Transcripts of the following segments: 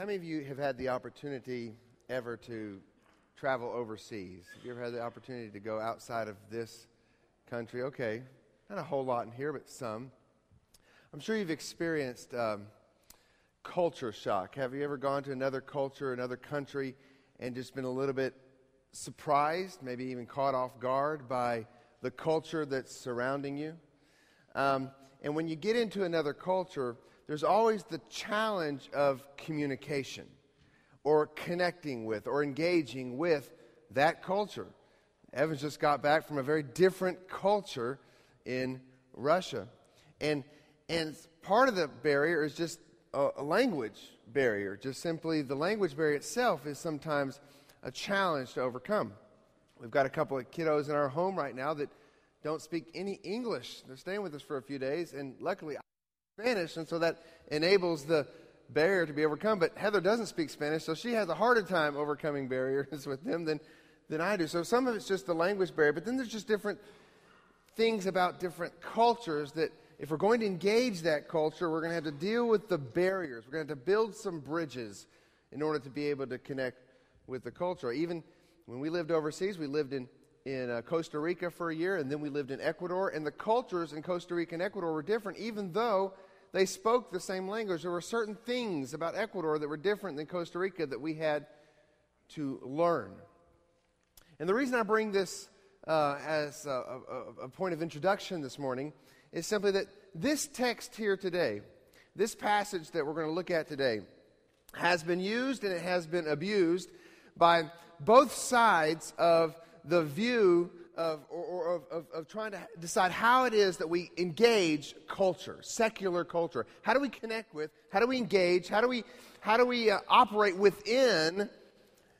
How many of you have had the opportunity ever to travel overseas? Have you ever had the opportunity to go outside of this country? Okay, not a whole lot in here, but some. I'm sure you've experienced um, culture shock. Have you ever gone to another culture, another country, and just been a little bit surprised, maybe even caught off guard by the culture that's surrounding you? Um, and when you get into another culture, there's always the challenge of communication or connecting with or engaging with that culture. Evans just got back from a very different culture in Russia. And, and part of the barrier is just a, a language barrier. Just simply the language barrier itself is sometimes a challenge to overcome. We've got a couple of kiddos in our home right now that don't speak any English. They're staying with us for a few days, and luckily Spanish, and so that enables the barrier to be overcome. But Heather doesn't speak Spanish, so she has a harder time overcoming barriers with them than, than I do. So some of it's just the language barrier, but then there's just different things about different cultures that if we're going to engage that culture, we're going to have to deal with the barriers. We're going to have to build some bridges in order to be able to connect with the culture. Even when we lived overseas, we lived in, in uh, Costa Rica for a year, and then we lived in Ecuador, and the cultures in Costa Rica and Ecuador were different, even though they spoke the same language. There were certain things about Ecuador that were different than Costa Rica that we had to learn. And the reason I bring this uh, as a, a, a point of introduction this morning is simply that this text here today, this passage that we're going to look at today, has been used and it has been abused by both sides of the view of, or, or of, of, of, trying to decide how it is that we engage culture, secular culture. How do we connect with, how do we engage, how do we, how do we uh, operate within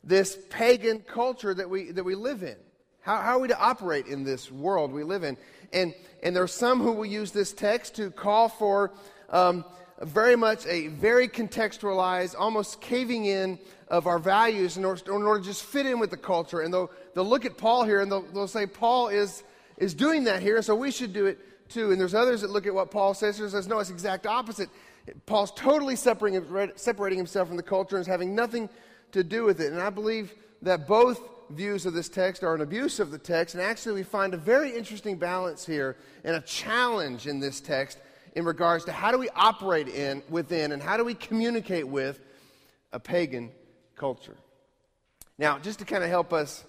this pagan culture that we, that we live in? How, how are we to operate in this world we live in? And, and there are some who will use this text to call for um, very much a very contextualized, almost caving in of our values in order, in order to just fit in with the culture. And they'll, they'll look at Paul here and they'll, they'll say, Paul is, is doing that here, so we should do it too. And there's others that look at what Paul says and says, no, it's exact opposite. Paul's totally separating, separating himself from the culture and is having nothing to do with it. And I believe that both views of this text are an abuse of the text. And actually, we find a very interesting balance here and a challenge in this text in regards to how do we operate in within and how do we communicate with a pagan culture. Now, just to kind of help us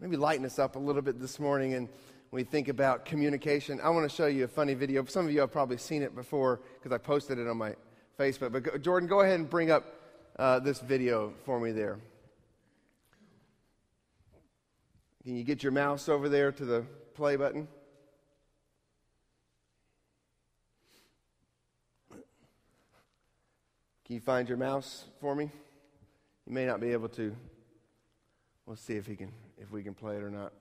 maybe lighten us up a little bit this morning and we think about communication, I want to show you a funny video. Some of you have probably seen it before because I posted it on my Facebook. But Jordan, go ahead and bring up uh, this video for me there. Can you get your mouse over there to the play button? Can you find your mouse for me? You may not be able to. We'll see if he can if we can play it or not.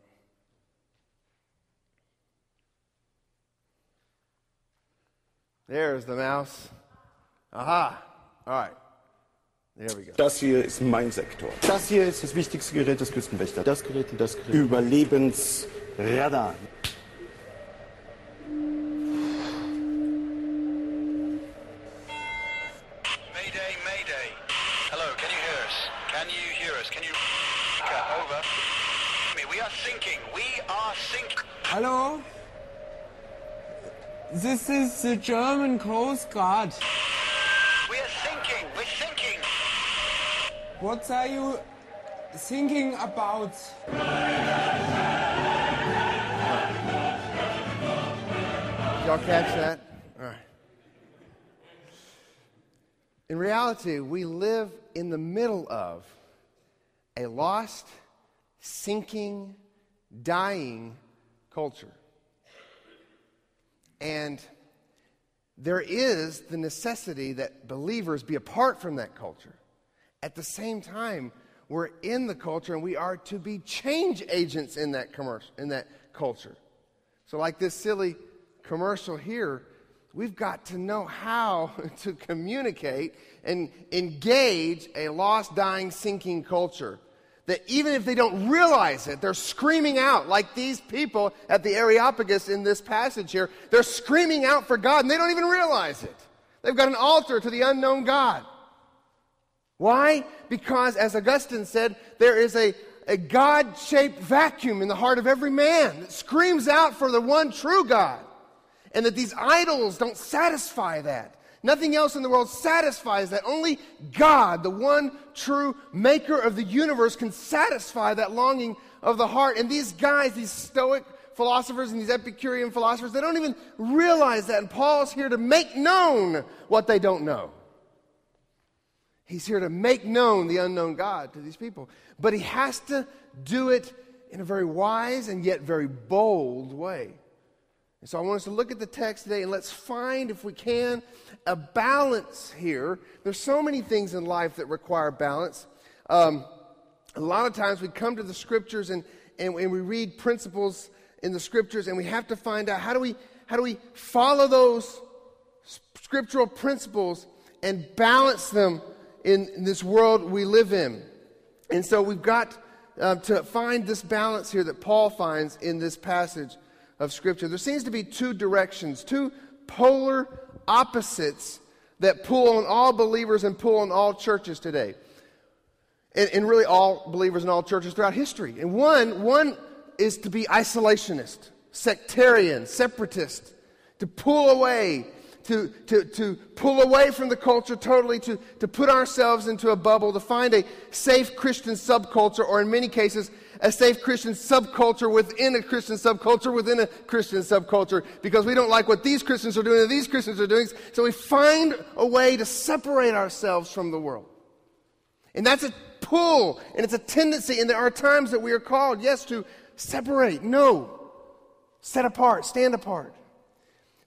There's the mouse. Aha. All right. There we go. Das hier ist mein Sektor. Das hier ist das wichtigste Gerät des Küstenwächters. Das Gerät und das Gerät. Überlebensradar. Hello? This is the German Coast Guard. We're thinking, we're thinking. What are you thinking about? Y'all catch that? All right. In reality, we live in the middle of a lost, sinking, dying culture. And there is the necessity that believers be apart from that culture. At the same time, we're in the culture and we are to be change agents in that commercial, in that culture. So, like this silly commercial here, we've got to know how to communicate and engage a lost, dying, sinking culture that even if they don't realize it, they're screaming out like these people at the Areopagus in this passage here. They're screaming out for God and they don't even realize it. They've got an altar to the unknown God. Why? Because, as Augustine said, there is a, a God shaped vacuum in the heart of every man that screams out for the one true God. And that these idols don't satisfy that. Nothing else in the world satisfies that. Only God, the one true maker of the universe, can satisfy that longing of the heart. And these guys, these Stoic philosophers and these Epicurean philosophers, they don't even realize that. And Paul's here to make known what they don't know. He's here to make known the unknown God to these people. But he has to do it in a very wise and yet very bold way. And so I want us to look at the text today and let's find, if we can, a balance here. There's so many things in life that require balance. Um, a lot of times we come to the scriptures and, and, and we read principles in the scriptures and we have to find out how do we, how do we follow those scriptural principles and balance them in, in this world we live in. And so we've got uh, to find this balance here that Paul finds in this passage of Scripture. There seems to be two directions, two polar opposites that pull on all believers and pull on all churches today. And, and really all believers in all churches throughout history. And one, one is to be isolationist, sectarian, separatist, to pull away to, to, to pull away from the culture totally, to, to put ourselves into a bubble, to find a safe Christian subculture, or in many cases, a safe Christian subculture within a Christian subculture within a Christian subculture, because we don't like what these Christians are doing and these Christians are doing. So we find a way to separate ourselves from the world. And that's a pull, and it's a tendency, and there are times that we are called, yes, to separate. No. Set apart, stand apart.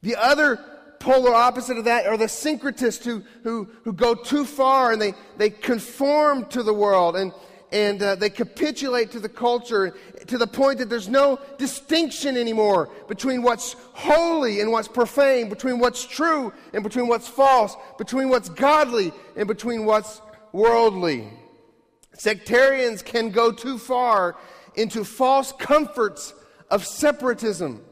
The other polar opposite of that are the syncretists who, who, who go too far and they, they conform to the world and, and uh, they capitulate to the culture to the point that there's no distinction anymore between what's holy and what's profane, between what's true and between what's false, between what's godly and between what's worldly. Sectarians can go too far into false comforts of separatism,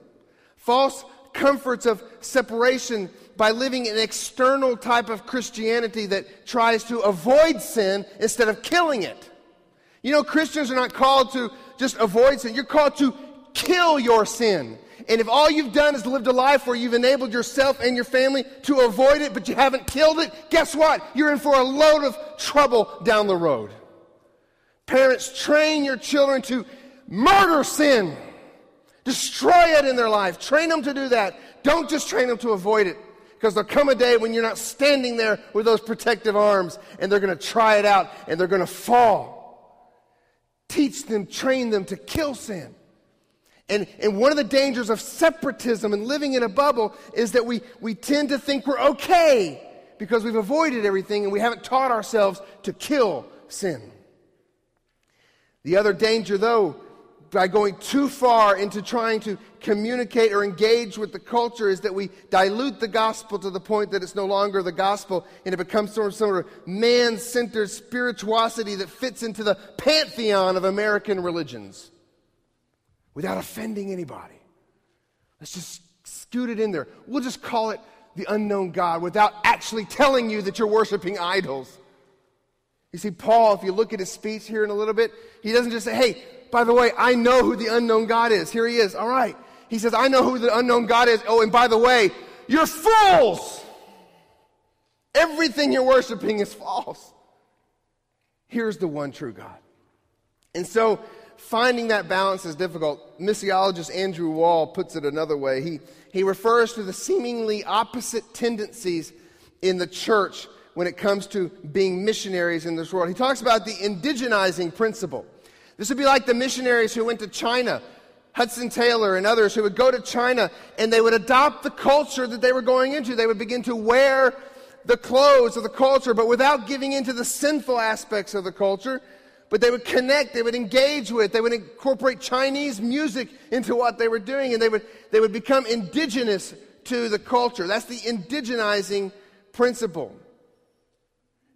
false comforts of separation by living an external type of Christianity that tries to avoid sin instead of killing it. You know, Christians are not called to just avoid sin, you're called to kill your sin. And if all you've done is lived a life where you've enabled yourself and your family to avoid it, but you haven't killed it, guess what? You're in for a load of trouble down the road. Parents, train your children to murder sin. Destroy it in their life. Train them to do that. Don't just train them to avoid it. Because there'll come a day when you're not standing there with those protective arms and they're going to try it out and they're going to fall. Teach them, train them to kill sin. And, and one of the dangers of separatism and living in a bubble is that we, we tend to think we're okay because we've avoided everything and we haven't taught ourselves to kill sin. The other danger, though, by going too far into trying to communicate or engage with the culture is that we dilute the gospel to the point that it's no longer the gospel and it becomes sort of, sort of man centered spirituosity that fits into the pantheon of American religions without offending anybody. Let's just scoot it in there. We'll just call it the unknown God without actually telling you that you're worshiping idols. You see, Paul, if you look at his speech here in a little bit, he doesn't just say, hey, by the way, I know who the unknown God is. Here he is. All right. He says, I know who the unknown God is. Oh, and by the way, you're fools. Everything you're worshiping is false. Here's the one true God. And so finding that balance is difficult. Missiologist Andrew Walls puts it another way. He, he refers to the seemingly opposite tendencies in the church when it comes to being missionaries in this world. He talks about the indigenizing principle. This would be like the missionaries who went to China, Hudson Taylor and others who would go to China and they would adopt the culture that they were going into. They would begin to wear the clothes of the culture, but without giving into the sinful aspects of the culture. But they would connect, they would engage with, they would incorporate Chinese music into what they were doing, and they would, they would become indigenous to the culture. That's the indigenizing principle.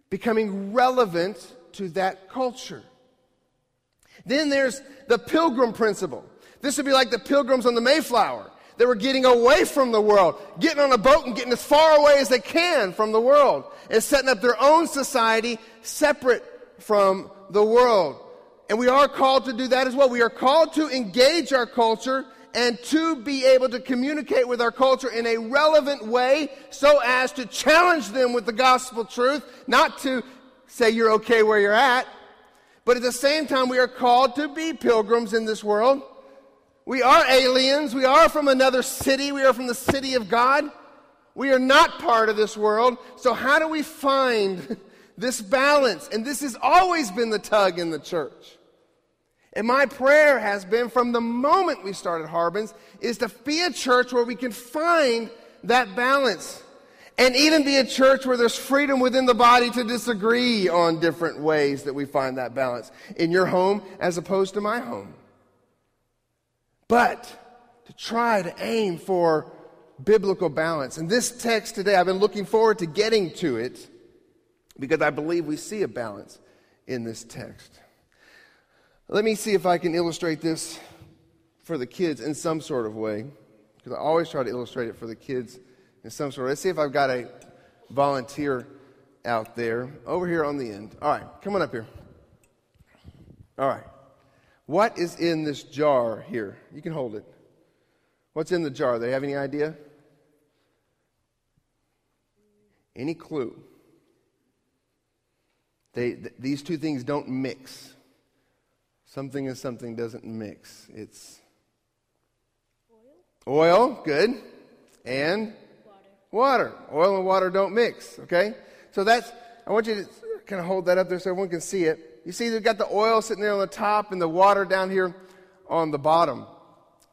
Becoming relevant to that culture. Then there's the pilgrim principle. This would be like the pilgrims on the Mayflower. that were getting away from the world, getting on a boat and getting as far away as they can from the world, and setting up their own society separate from the world. And we are called to do that as well. We are called to engage our culture and to be able to communicate with our culture in a relevant way so as to challenge them with the gospel truth, not to say you're okay where you're at, but at the same time, we are called to be pilgrims in this world. We are aliens. We are from another city. We are from the city of God. We are not part of this world. So, how do we find this balance? And this has always been the tug in the church. And my prayer has been from the moment we started Harbins is to be a church where we can find that balance. And even be a church where there's freedom within the body to disagree on different ways that we find that balance in your home as opposed to my home. But to try to aim for biblical balance. And this text today, I've been looking forward to getting to it because I believe we see a balance in this text. Let me see if I can illustrate this for the kids in some sort of way, because I always try to illustrate it for the kids in some sort. Let's see if I've got a volunteer out there over here on the end. All right, come on up here. All right. What is in this jar here? You can hold it. What's in the jar? Do they have any idea? Any clue? They, th- these two things don't mix. Something and something doesn't mix. It's oil. Oil, good. And water. Oil and water don't mix, okay? So that's, I want you to kind of hold that up there so everyone can see it. You see, they've got the oil sitting there on the top and the water down here on the bottom.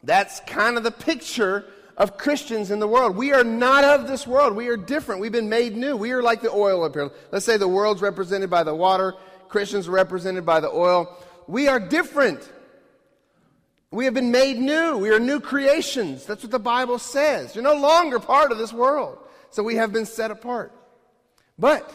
That's kind of the picture of Christians in the world. We are not of this world. We are different. We've been made new. We are like the oil up here. Let's say the world's represented by the water, Christians are represented by the oil. We are different. We have been made new. We are new creations. That's what the Bible says. You're no longer part of this world. So we have been set apart. But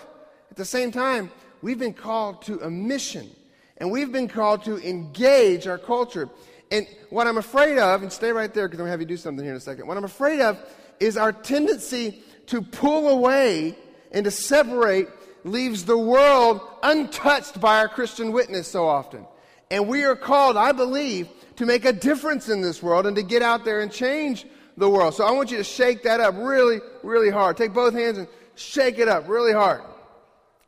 at the same time, we've been called to a mission. And we've been called to engage our culture. And what I'm afraid of, and stay right there because I'm going to have you do something here in a second. What I'm afraid of is our tendency to pull away and to separate leaves the world untouched by our Christian witness so often. And we are called, I believe, to make a difference in this world and to get out there and change the world. So I want you to shake that up really, really hard. Take both hands and shake it up really hard.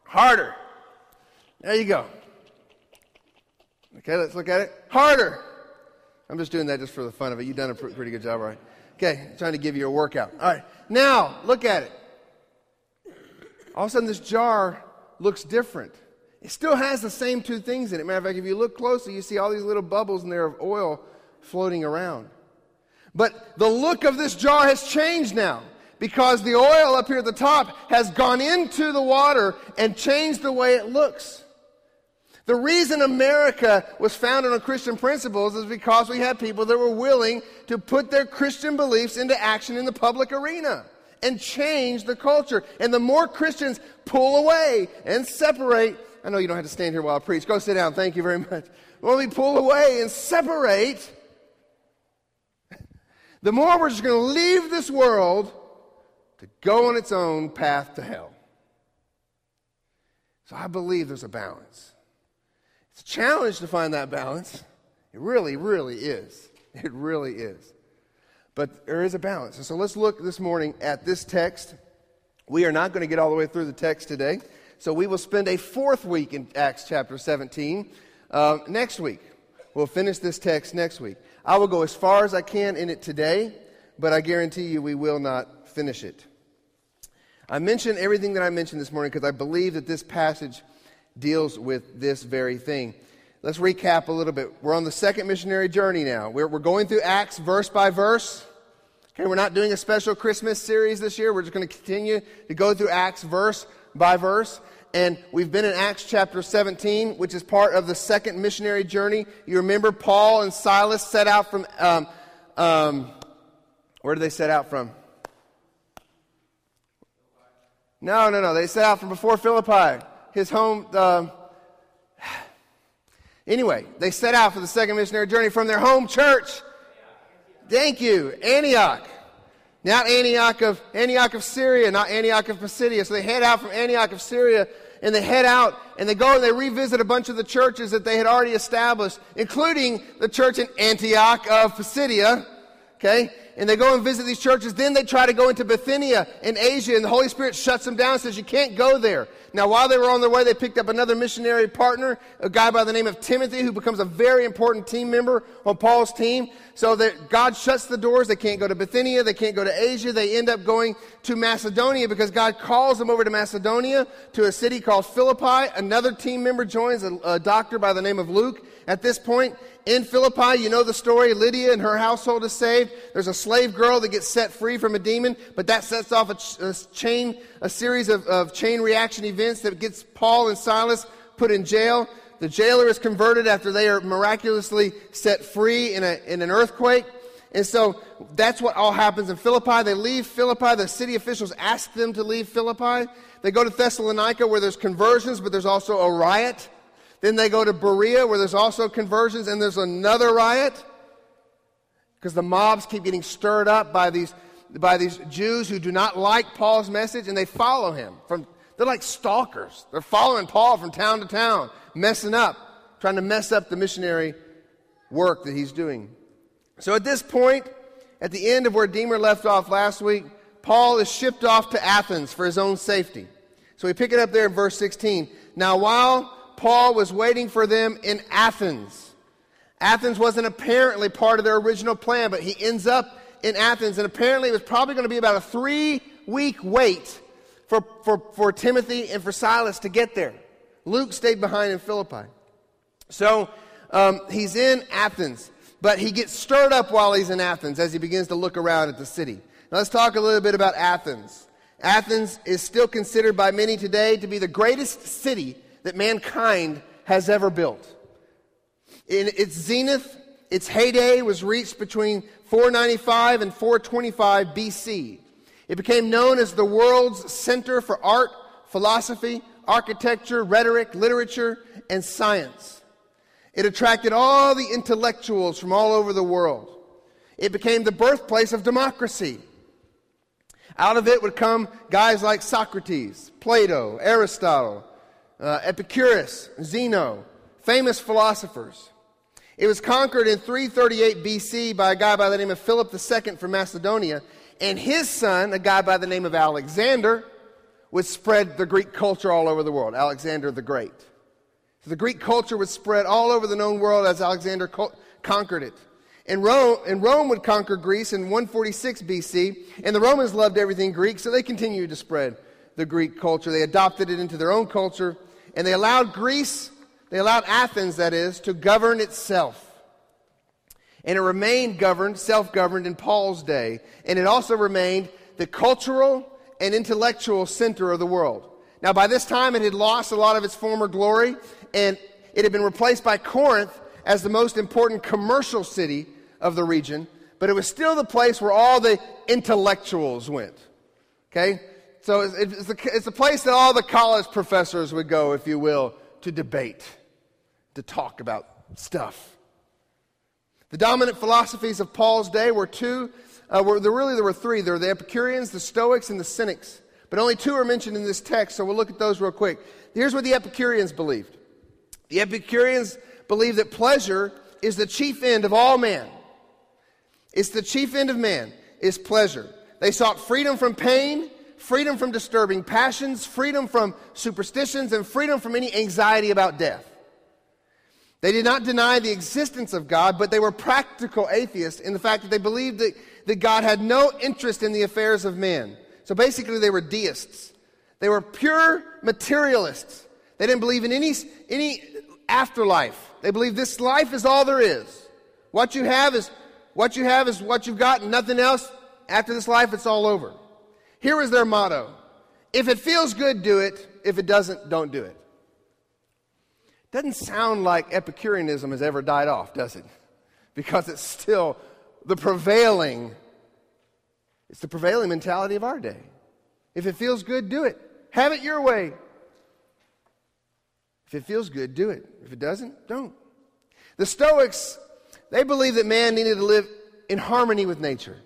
Harder. There you go. Okay, let's look at it. Harder. I'm just doing that just for the fun of it. You've done a pr- pretty good job, right? Okay, trying to give you a workout. All right, now look at it. All of a sudden, this jar looks different. It still has the same two things in it. Matter of fact, if you look closely, you see all these little bubbles in there of oil floating around. But the look of this jar has changed now because the oil up here at the top has gone into the water and changed the way it looks. The reason America was founded on Christian principles is because we had people that were willing to put their Christian beliefs into action in the public arena and change the culture. And the more Christians pull away and separate, I know you don't have to stand here while I preach. Go sit down. Thank you very much. When we pull away and separate, the more we're just going to leave this world to go on its own path to hell. So I believe there's a balance. It's a challenge to find that balance. It really, really is. It really is. But there is a balance. And so let's look this morning at this text. We are not going to get all the way through the text today. So we will spend a fourth week in Acts chapter 17 uh, next week. We'll finish this text next week. I will go as far as I can in it today, but I guarantee you we will not finish it. I mentioned everything that I mentioned this morning because I believe that this passage deals with this very thing. Let's recap a little bit. We're on the second missionary journey now. We're, we're going through Acts verse by verse. Okay, we're not doing a special Christmas series this year. We're just going to continue to go through Acts verse by verse. And we've been in Acts chapter 17, which is part of the second missionary journey. You remember Paul and Silas set out from, um, um, where did they set out from? No, no, no. They set out from before Philippi, his home. Um, anyway, they set out for the second missionary journey from their home church Thank you. Antioch. Not Antioch of Antioch of Syria, not Antioch of Pisidia. So they head out from Antioch of Syria and they head out and they go and they revisit a bunch of the churches that they had already established, including the church in Antioch of Pisidia. Okay? And they go and visit these churches. Then they try to go into Bithynia in Asia, and the Holy Spirit shuts them down and says, You can't go there. Now, while they were on their way, they picked up another missionary partner, a guy by the name of Timothy, who becomes a very important team member on Paul's team. So that God shuts the doors. They can't go to Bithynia. They can't go to Asia. They end up going to Macedonia because God calls them over to Macedonia to a city called Philippi. Another team member joins, a, a doctor by the name of Luke. At this point, in Philippi, you know the story. Lydia and her household is saved. There's a slave girl that gets set free from a demon, but that sets off a, a chain, a series of, of chain reaction events that gets Paul and Silas put in jail. The jailer is converted after they are miraculously set free in, a, in an earthquake. And so that's what all happens in Philippi. They leave Philippi. The city officials ask them to leave Philippi. They go to Thessalonica where there's conversions, but there's also a riot. Then they go to Berea where there's also conversions and there's another riot because the mobs keep getting stirred up by these, by these Jews who do not like Paul's message and they follow him. From, they're like stalkers. They're following Paul from town to town, messing up, trying to mess up the missionary work that he's doing. So at this point, at the end of where Deemer left off last week, Paul is shipped off to Athens for his own safety. So we pick it up there in verse 16. Now, while Paul was waiting for them in Athens, Athens wasn't apparently part of their original plan, but he ends up in Athens, and apparently it was probably going to be about a three week wait for, for, for Timothy and for Silas to get there. Luke stayed behind in Philippi. So um, he's in Athens, but he gets stirred up while he's in Athens as he begins to look around at the city. Now let's talk a little bit about Athens. Athens is still considered by many today to be the greatest city that mankind has ever built. In its zenith, its heyday was reached between 495 and 425 BC. It became known as the world's center for art, philosophy, architecture, rhetoric, literature, and science. It attracted all the intellectuals from all over the world. It became the birthplace of democracy. Out of it would come guys like Socrates, Plato, Aristotle, uh, Epicurus, Zeno, famous philosophers. It was conquered in 338 BC by a guy by the name of Philip II from Macedonia, and his son, a guy by the name of Alexander, would spread the Greek culture all over the world, Alexander the Great. So the Greek culture would spread all over the known world as Alexander co- conquered it. And Rome, and Rome would conquer Greece in 146 BC, and the Romans loved everything Greek, so they continued to spread the Greek culture. They adopted it into their own culture, and they allowed Greece, they allowed Athens, that is, to govern itself. And it remained governed, self governed in Paul's day, and it also remained the cultural and intellectual center of the world. Now, by this time, it had lost a lot of its former glory, and it had been replaced by Corinth as the most important commercial city of the region, but it was still the place where all the intellectuals went. Okay? So it's, a, it's a place that all the college professors would go, if you will, to debate, to talk about stuff. The dominant philosophies of Paul's day were two, uh, were, there really there were three. There were the Epicureans, the Stoics, and the Cynics. But only two are mentioned in this text, so we'll look at those real quick. Here's what the Epicureans believed. The Epicureans believed that pleasure is the chief end of all man. It's the chief end of man is pleasure. They sought freedom from pain, freedom from disturbing passions, freedom from superstitions, and freedom from any anxiety about death. They did not deny the existence of God, but they were practical atheists in the fact that they believed that, that God had no interest in the affairs of men. So basically, they were deists. They were pure materialists. They didn't believe in any, any afterlife. They believed this life is all there is. What you have is what you have is what you've got, and nothing else. After this life, it's all over. Here is their motto If it feels good, do it. If it doesn't, don't do it. Doesn't sound like Epicureanism has ever died off, does it? Because it's still the prevailing, it's the prevailing mentality of our day. If it feels good, do it. Have it your way. If it feels good, do it. If it doesn't, don't. The Stoics they believed that man needed to live in harmony with nature.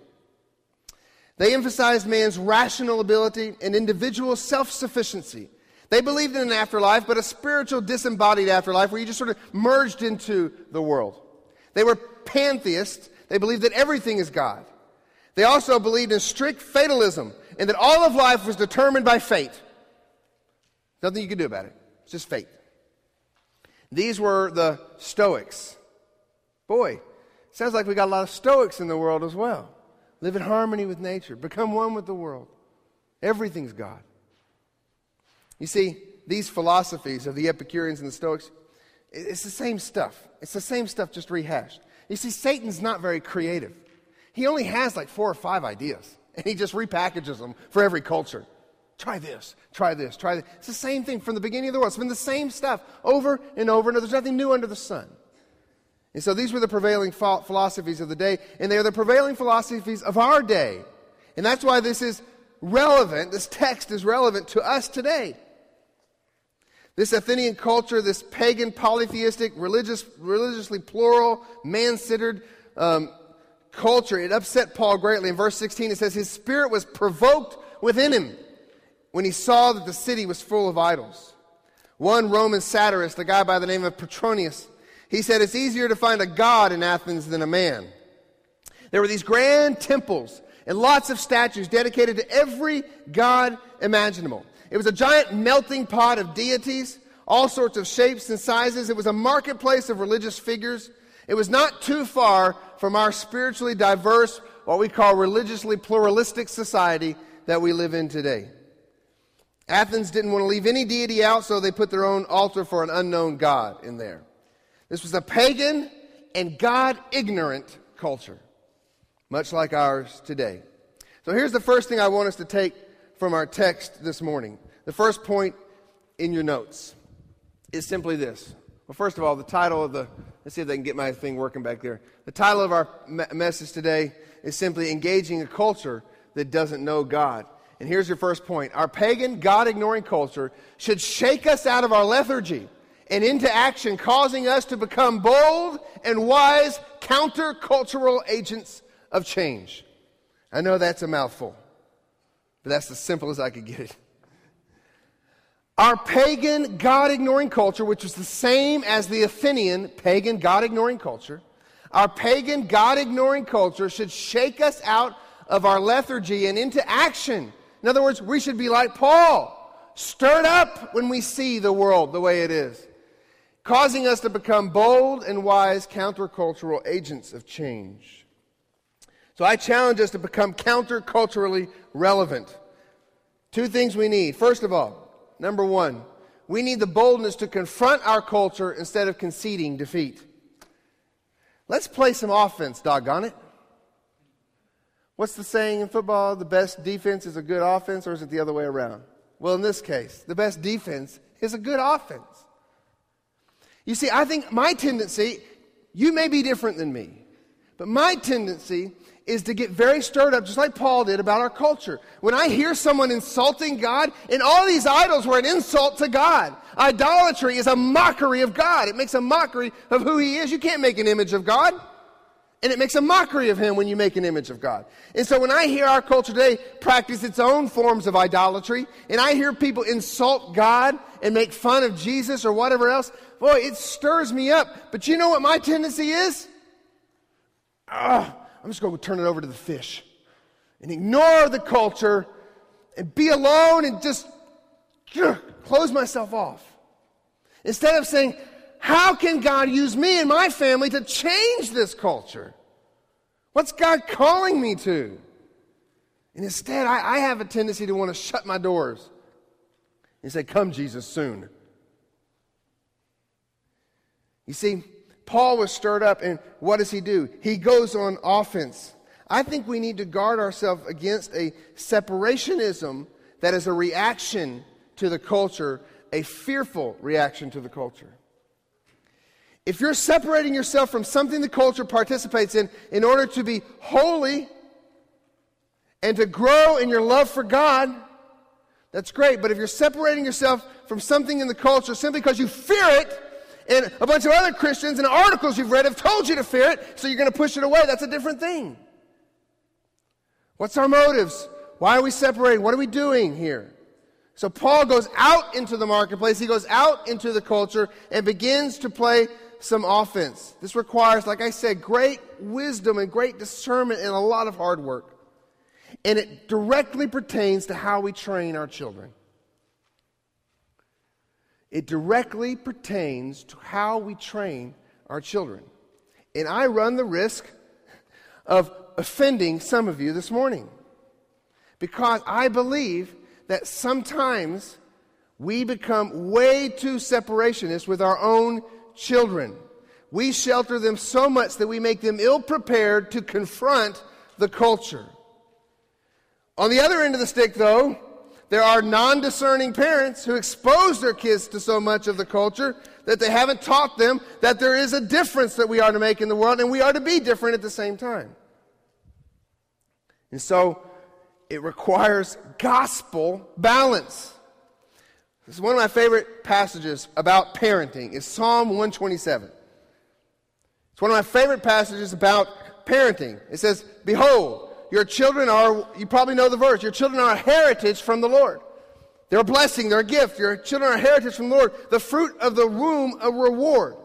They emphasized man's rational ability and individual self sufficiency. They believed in an afterlife, but a spiritual disembodied afterlife where you just sort of merged into the world. They were pantheists. They believed that everything is God. They also believed in strict fatalism and that all of life was determined by fate. Nothing you could do about it. It's just fate. These were the Stoics. Boy, sounds like we got a lot of Stoics in the world as well. Live in harmony with nature, become one with the world. Everything's God. You see, these philosophies of the Epicureans and the Stoics, it's the same stuff. It's the same stuff just rehashed. You see, Satan's not very creative. He only has like four or five ideas, and he just repackages them for every culture. Try this, try this, try this. It's the same thing from the beginning of the world. It's been the same stuff over and over, and over. there's nothing new under the sun. And so these were the prevailing philosophies of the day, and they are the prevailing philosophies of our day. And that's why this is relevant, this text is relevant to us today. This Athenian culture, this pagan, polytheistic, religious, religiously plural, man centered um, culture, it upset Paul greatly. In verse 16, it says, His spirit was provoked within him when he saw that the city was full of idols. One Roman satirist, a guy by the name of Petronius, he said, It's easier to find a god in Athens than a man. There were these grand temples and lots of statues dedicated to every god imaginable. It was a giant melting pot of deities, all sorts of shapes and sizes. It was a marketplace of religious figures. It was not too far from our spiritually diverse, what we call religiously pluralistic society that we live in today. Athens didn't want to leave any deity out, so they put their own altar for an unknown god in there. This was a pagan and God ignorant culture, much like ours today. So here's the first thing I want us to take from our text this morning. The first point in your notes is simply this. Well, first of all, the title of the, let's see if they can get my thing working back there. The title of our me- message today is simply Engaging a Culture That Doesn't Know God. And here's your first point Our pagan, God ignoring culture should shake us out of our lethargy and into action, causing us to become bold and wise countercultural agents of change. I know that's a mouthful. But that's as simple as I could get it. Our pagan, God ignoring culture, which was the same as the Athenian pagan, God ignoring culture, our pagan, God ignoring culture should shake us out of our lethargy and into action. In other words, we should be like Paul, stirred up when we see the world the way it is, causing us to become bold and wise countercultural agents of change. So I challenge us to become counterculturally relevant. Two things we need. First of all, number one, we need the boldness to confront our culture instead of conceding defeat. Let's play some offense, doggone it. What's the saying in football? The best defense is a good offense, or is it the other way around? Well, in this case, the best defense is a good offense. You see, I think my tendency, you may be different than me, but my tendency is to get very stirred up, just like Paul did about our culture. When I hear someone insulting God, and all these idols were an insult to God. Idolatry is a mockery of God. It makes a mockery of who He is. You can't make an image of God. And it makes a mockery of Him when you make an image of God. And so when I hear our culture today practice its own forms of idolatry, and I hear people insult God and make fun of Jesus or whatever else, boy, it stirs me up. But you know what my tendency is? Ugh, I'm just going to turn it over to the fish and ignore the culture and be alone and just close myself off. Instead of saying, How can God use me and my family to change this culture? What's God calling me to? And instead, I, I have a tendency to want to shut my doors and say, Come, Jesus, soon. You see, Paul was stirred up, and what does he do? He goes on offense. I think we need to guard ourselves against a separationism that is a reaction to the culture, a fearful reaction to the culture. If you're separating yourself from something the culture participates in in order to be holy and to grow in your love for God, that's great. But if you're separating yourself from something in the culture simply because you fear it, and a bunch of other Christians and articles you've read have told you to fear it, so you're going to push it away. That's a different thing. What's our motives? Why are we separating? What are we doing here? So Paul goes out into the marketplace, he goes out into the culture and begins to play some offense. This requires, like I said, great wisdom and great discernment and a lot of hard work. And it directly pertains to how we train our children. It directly pertains to how we train our children. And I run the risk of offending some of you this morning because I believe that sometimes we become way too separationist with our own children. We shelter them so much that we make them ill prepared to confront the culture. On the other end of the stick, though, there are non discerning parents who expose their kids to so much of the culture that they haven't taught them that there is a difference that we are to make in the world and we are to be different at the same time. And so it requires gospel balance. This is one of my favorite passages about parenting is Psalm 127. It's one of my favorite passages about parenting. It says, Behold, your children are, you probably know the verse, your children are a heritage from the Lord. They're a blessing, they're a gift. Your children are a heritage from the Lord. The fruit of the womb, a reward.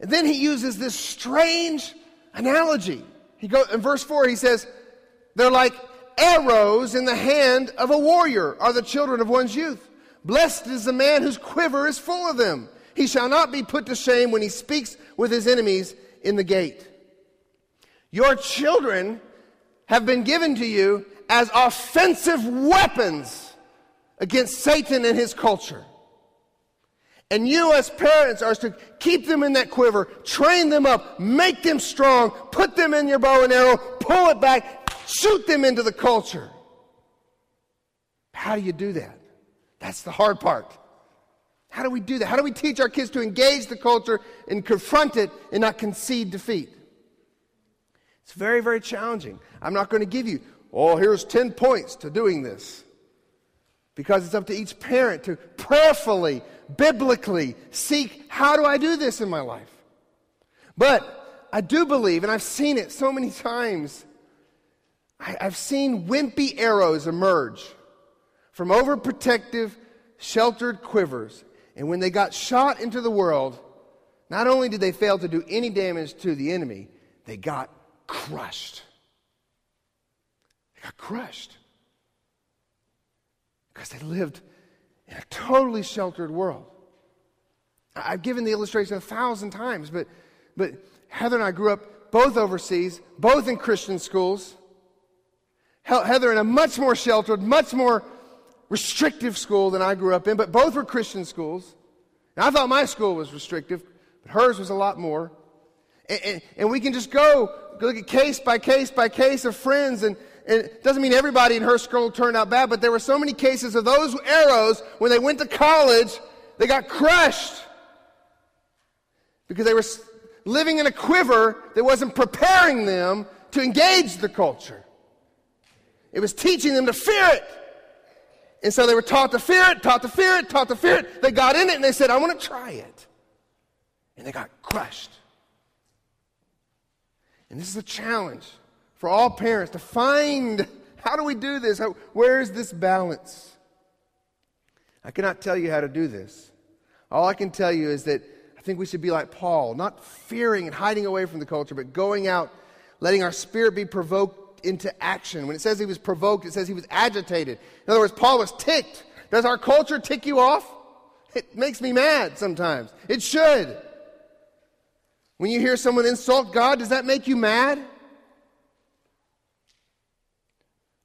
And then he uses this strange analogy. He goes in verse 4, he says, They're like arrows in the hand of a warrior, are the children of one's youth. Blessed is the man whose quiver is full of them. He shall not be put to shame when he speaks with his enemies in the gate. Your children have been given to you as offensive weapons against Satan and his culture. And you, as parents, are to keep them in that quiver, train them up, make them strong, put them in your bow and arrow, pull it back, shoot them into the culture. How do you do that? That's the hard part. How do we do that? How do we teach our kids to engage the culture and confront it and not concede defeat? It's very, very challenging. I'm not going to give you, oh, here's 10 points to doing this. Because it's up to each parent to prayerfully, biblically seek how do I do this in my life? But I do believe, and I've seen it so many times, I, have seen wimpy arrows emerge from overprotective, sheltered quivers. And when they got shot into the world, not only did they fail to do any damage to the enemy, they got crushed. They got crushed. Because they lived in a totally sheltered world. I've given the illustration a thousand times, but, but Heather and I grew up both overseas, both in Christian schools. Heather in a much more sheltered, much more restrictive school than I grew up in, but both were Christian schools. And I thought my school was restrictive, but hers was a lot more. And, and, and we can just go, go look at case by case by case of friends, and, it doesn't mean everybody in her school turned out bad, but there were so many cases of those arrows when they went to college, they got crushed because they were living in a quiver that wasn't preparing them to engage the culture. It was teaching them to fear it. And so they were taught to fear it, taught to fear it, taught to fear it. They got in it and they said, I want to try it. And they got crushed. And this is a challenge for all parents to find how do we do this? How, where is this balance? I cannot tell you how to do this. All I can tell you is that I think we should be like Paul, not fearing and hiding away from the culture, but going out, letting our spirit be provoked into action. When it says he was provoked, it says he was agitated. In other words, Paul was ticked. Does our culture tick you off? It makes me mad sometimes. It should. When you hear someone insult God, does that make you mad?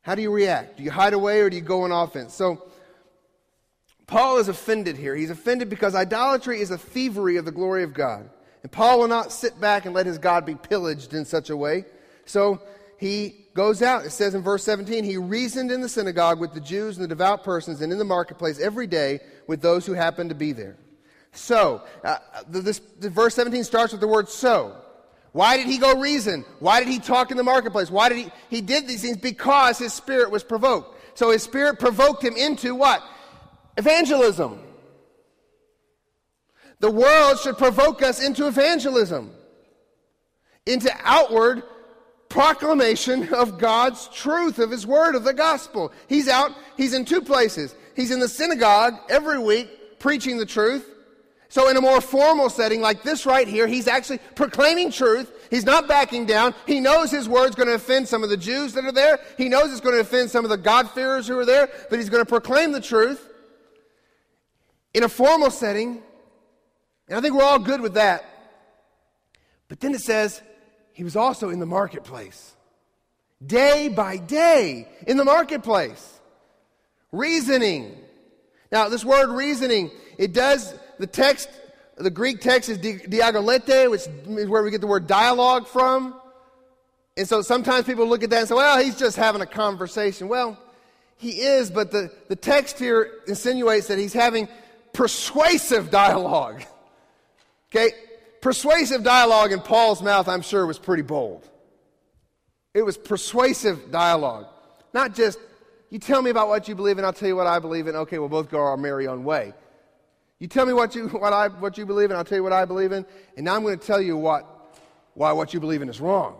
How do you react? Do you hide away or do you go on offense? So, Paul is offended here. He's offended because idolatry is a thievery of the glory of God. And Paul will not sit back and let his God be pillaged in such a way. So, he goes out. It says in verse 17, he reasoned in the synagogue with the Jews and the devout persons and in the marketplace every day with those who happened to be there. So, uh, this, verse 17 starts with the word so. Why did he go reason? Why did he talk in the marketplace? Why did he? He did these things because his spirit was provoked. So his spirit provoked him into what? Evangelism. The world should provoke us into evangelism, into outward proclamation of God's truth, of His Word, of the gospel. He's out, he's in two places. He's in the synagogue every week preaching the truth. So, in a more formal setting like this right here, he's actually proclaiming truth. He's not backing down. He knows his word's going to offend some of the Jews that are there. He knows it's going to offend some of the God-fearers who are there, but he's going to proclaim the truth in a formal setting. And I think we're all good with that. But then it says, he was also in the marketplace. Day by day in the marketplace. Reasoning. Now, this word reasoning, it does, the text, the Greek text is dialogete, which is where we get the word dialogue from. And so sometimes people look at that and say, well, he's just having a conversation. Well, he is, but the, the text here insinuates that he's having persuasive dialogue. Okay? persuasive dialogue in Paul's mouth, I'm sure, was pretty bold. It was persuasive dialogue. Not just, you tell me about what you believe and I'll tell you what I believe in. Okay, we'll both go our merry own way. You tell me what you, what I, what you believe in, I'll tell you what I believe in. And now I'm going to tell you what, why what you believe in is wrong.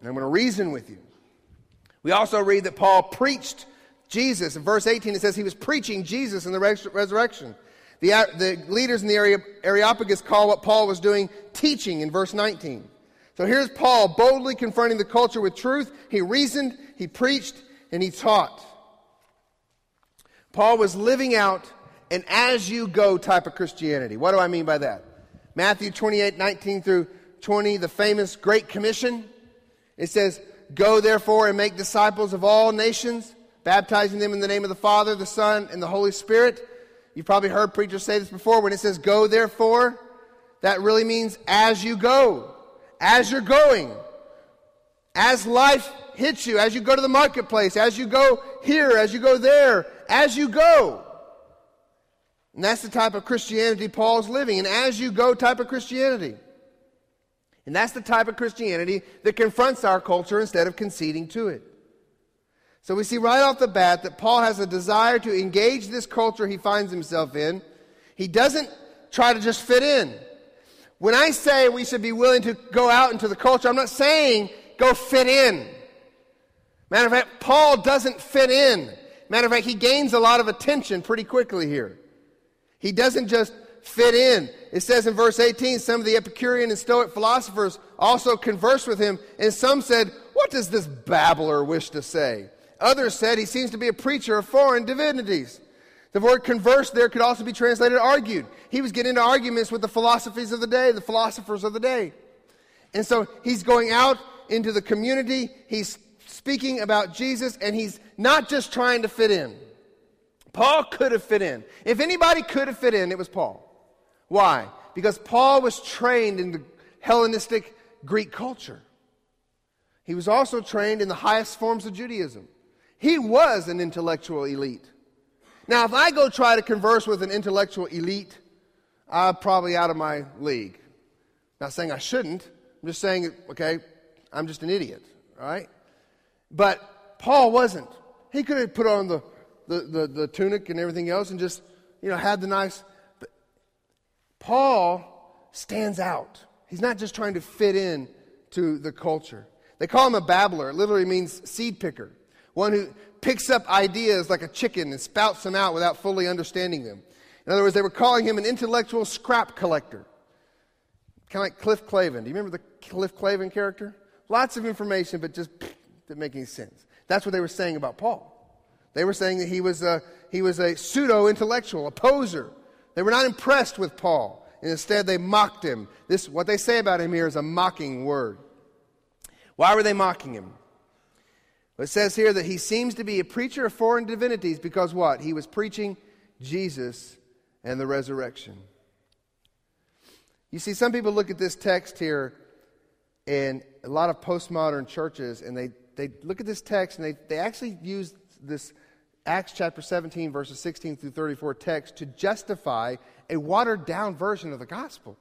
And I'm going to reason with you. We also read that Paul preached Jesus. In verse 18, it says he was preaching Jesus in the res- resurrection. The, uh, the leaders in the Areopagus call what Paul was doing teaching in verse 19. So here's Paul boldly confronting the culture with truth. He reasoned, he preached, and he taught. Paul was living out an as you go type of Christianity. What do I mean by that? Matthew 28 19 through 20, the famous Great Commission. It says, Go therefore and make disciples of all nations, baptizing them in the name of the Father, the Son, and the Holy Spirit You've probably heard preachers say this before. When it says go therefore, that really means as you go, as you're going, as life hits you, as you go to the marketplace, as you go here, as you go there, as you go. And that's the type of Christianity Paul's living, an as you go type of Christianity. And that's the type of Christianity that confronts our culture instead of conceding to it. So we see right off the bat that Paul has a desire to engage this culture he finds himself in. He doesn't try to just fit in. When I say we should be willing to go out into the culture, I'm not saying go fit in. Matter of fact, Paul doesn't fit in. Matter of fact, he gains a lot of attention pretty quickly here. He doesn't just fit in. It says in verse 18, some of the Epicurean and Stoic philosophers also conversed with him, and some said, What does this babbler wish to say? Others said he seems to be a preacher of foreign divinities. The word converse there could also be translated argued. He was getting into arguments with the philosophies of the day, the philosophers of the day. And so he's going out into the community, he's speaking about Jesus, and he's not just trying to fit in. Paul could have fit in. If anybody could have fit in, it was Paul. Why? Because Paul was trained in the Hellenistic Greek culture. He was also trained in the highest forms of Judaism. He was an intellectual elite. Now, if I go try to converse with an intellectual elite, I'm probably out of my league. Not saying I shouldn't. I'm just saying, okay, I'm just an idiot, right? But Paul wasn't. He could have put on the, the, the, the tunic and everything else and just, you know, had the nice. But Paul stands out. He's not just trying to fit in to the culture. They call him a babbler. It literally means seed picker one who picks up ideas like a chicken and spouts them out without fully understanding them. In other words, they were calling him an intellectual scrap collector. Kind of like Cliff Clavin. Do you remember the Cliff Clavin character? Lots of information, but just didn't make any sense. That's what they were saying about Paul. They were saying that he was a, he was a pseudo intellectual, a poser. They were not impressed with Paul. And instead, they mocked him. This, what they say about him here is a mocking word. Why were they mocking him? It says here that he seems to be a preacher of foreign divinities because what? He was preaching Jesus and the resurrection. You see, some people look at this text here in a lot of postmodern churches and they, they look at this text and they, they actually use this Acts chapter 17, verses 16 through 34 text to justify a watered down version of the gospel.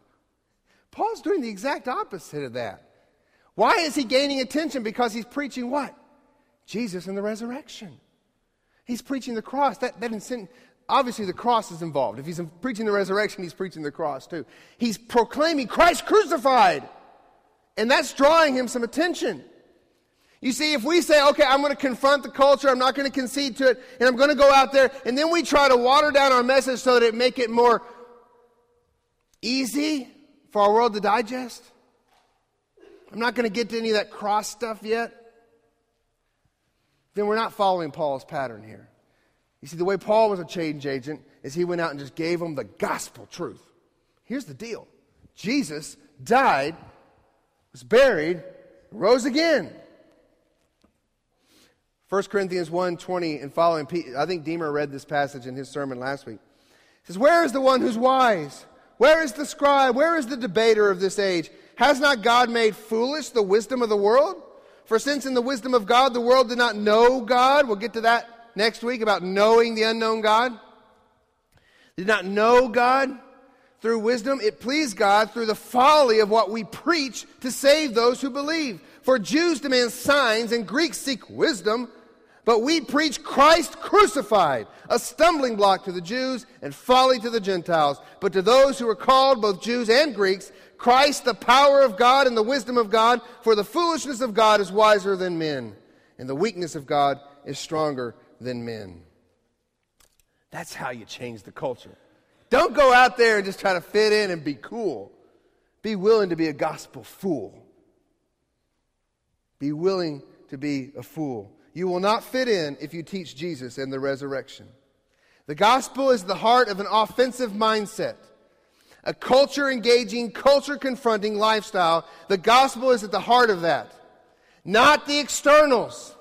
Paul's doing the exact opposite of that. Why is he gaining attention? Because he's preaching what? Jesus and the resurrection. He's preaching the cross. That, that obviously the cross is involved. If he's preaching the resurrection, he's preaching the cross too. He's proclaiming Christ crucified. And that's drawing him some attention. You see, if we say, okay, I'm going to confront the culture, I'm not going to concede to it, and I'm going to go out there, and then we try to water down our message so that it make it more easy for our world to digest. I'm not going to get to any of that cross stuff yet. Then we're not following Paul's pattern here. You see, the way Paul was a change agent is he went out and just gave them the gospel truth. Here's the deal Jesus died, was buried, rose again. 1 Corinthians 1 20 and following. I think Deemer read this passage in his sermon last week. He says, Where is the one who's wise? Where is the scribe? Where is the debater of this age? Has not God made foolish the wisdom of the world? For since in the wisdom of God the world did not know God, we'll get to that next week about knowing the unknown God. Did not know God through wisdom. It pleased God through the folly of what we preach to save those who believe. For Jews demand signs and Greeks seek wisdom, but we preach Christ crucified, a stumbling block to the Jews and folly to the Gentiles. But to those who are called, both Jews and Greeks, Christ, the power of God and the wisdom of God, for the foolishness of God is wiser than men, and the weakness of God is stronger than men. That's how you change the culture. Don't go out there and just try to fit in and be cool. Be willing to be a gospel fool. Be willing to be a fool. You will not fit in if you teach Jesus and the resurrection. The gospel is the heart of an offensive mindset, a culture engaging, culture confronting lifestyle. The gospel is at the heart of that, not the externals.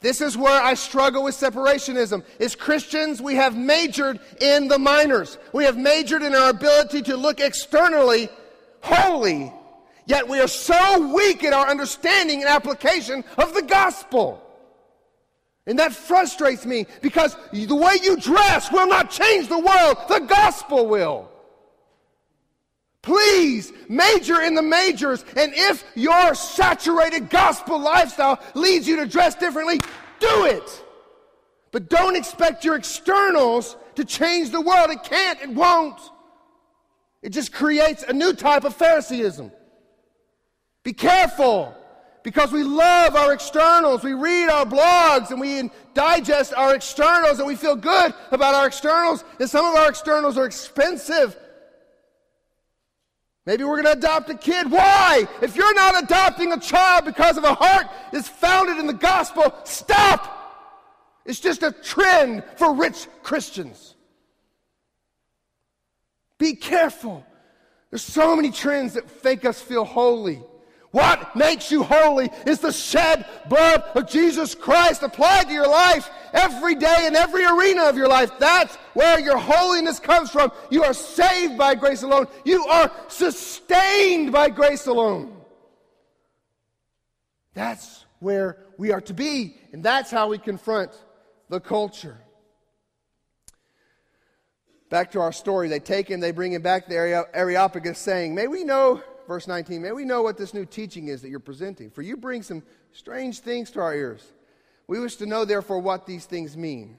This is where I struggle with separationism. As Christians, we have majored in the minors. We have majored in our ability to look externally holy Yet we are so weak in our understanding and application of the gospel. And that frustrates me because the way you dress will not change the world, the gospel will. Please major in the majors, and if your saturated gospel lifestyle leads you to dress differently, do it. But don't expect your externals to change the world. It can't, it won't. It just creates a new type of Phariseeism. Be careful because we love our externals. We read our blogs and we digest our externals and we feel good about our externals. And some of our externals are expensive. Maybe we're going to adopt a kid. Why? If you're not adopting a child because of a heart that's founded in the gospel, stop. It's just a trend for rich Christians. Be careful. There's so many trends that make us feel holy. What makes you holy is the shed blood of Jesus Christ applied to your life every day in every arena of your life. That's where your holiness comes from. You are saved by grace alone. You are sustained by grace alone. That's where we are to be, and that's how we confront the culture. Back to our story. They take him, they bring him back to the Areopagus, saying, May we know verse 19, may we know what this new teaching is that you're presenting. For you bring some strange things to our ears. We wish to know, therefore, what these things mean.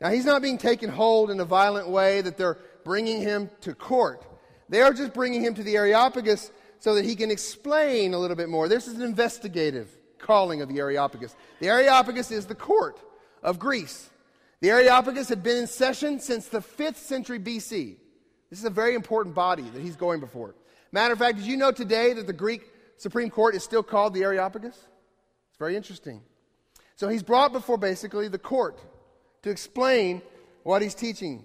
Now, he's not being taken hold in a violent way that they're bringing him to court. They are just bringing him to the Areopagus so that he can explain a little bit more. This is an investigative calling of the Areopagus. The Areopagus is the court of Greece. The Areopagus had been in session since the 5th century BC. This is a very important body that he's going before. Matter of fact, did you know today that the Greek Supreme Court is still called the Areopagus? It's very interesting. So he's brought before basically the court to explain what he's teaching.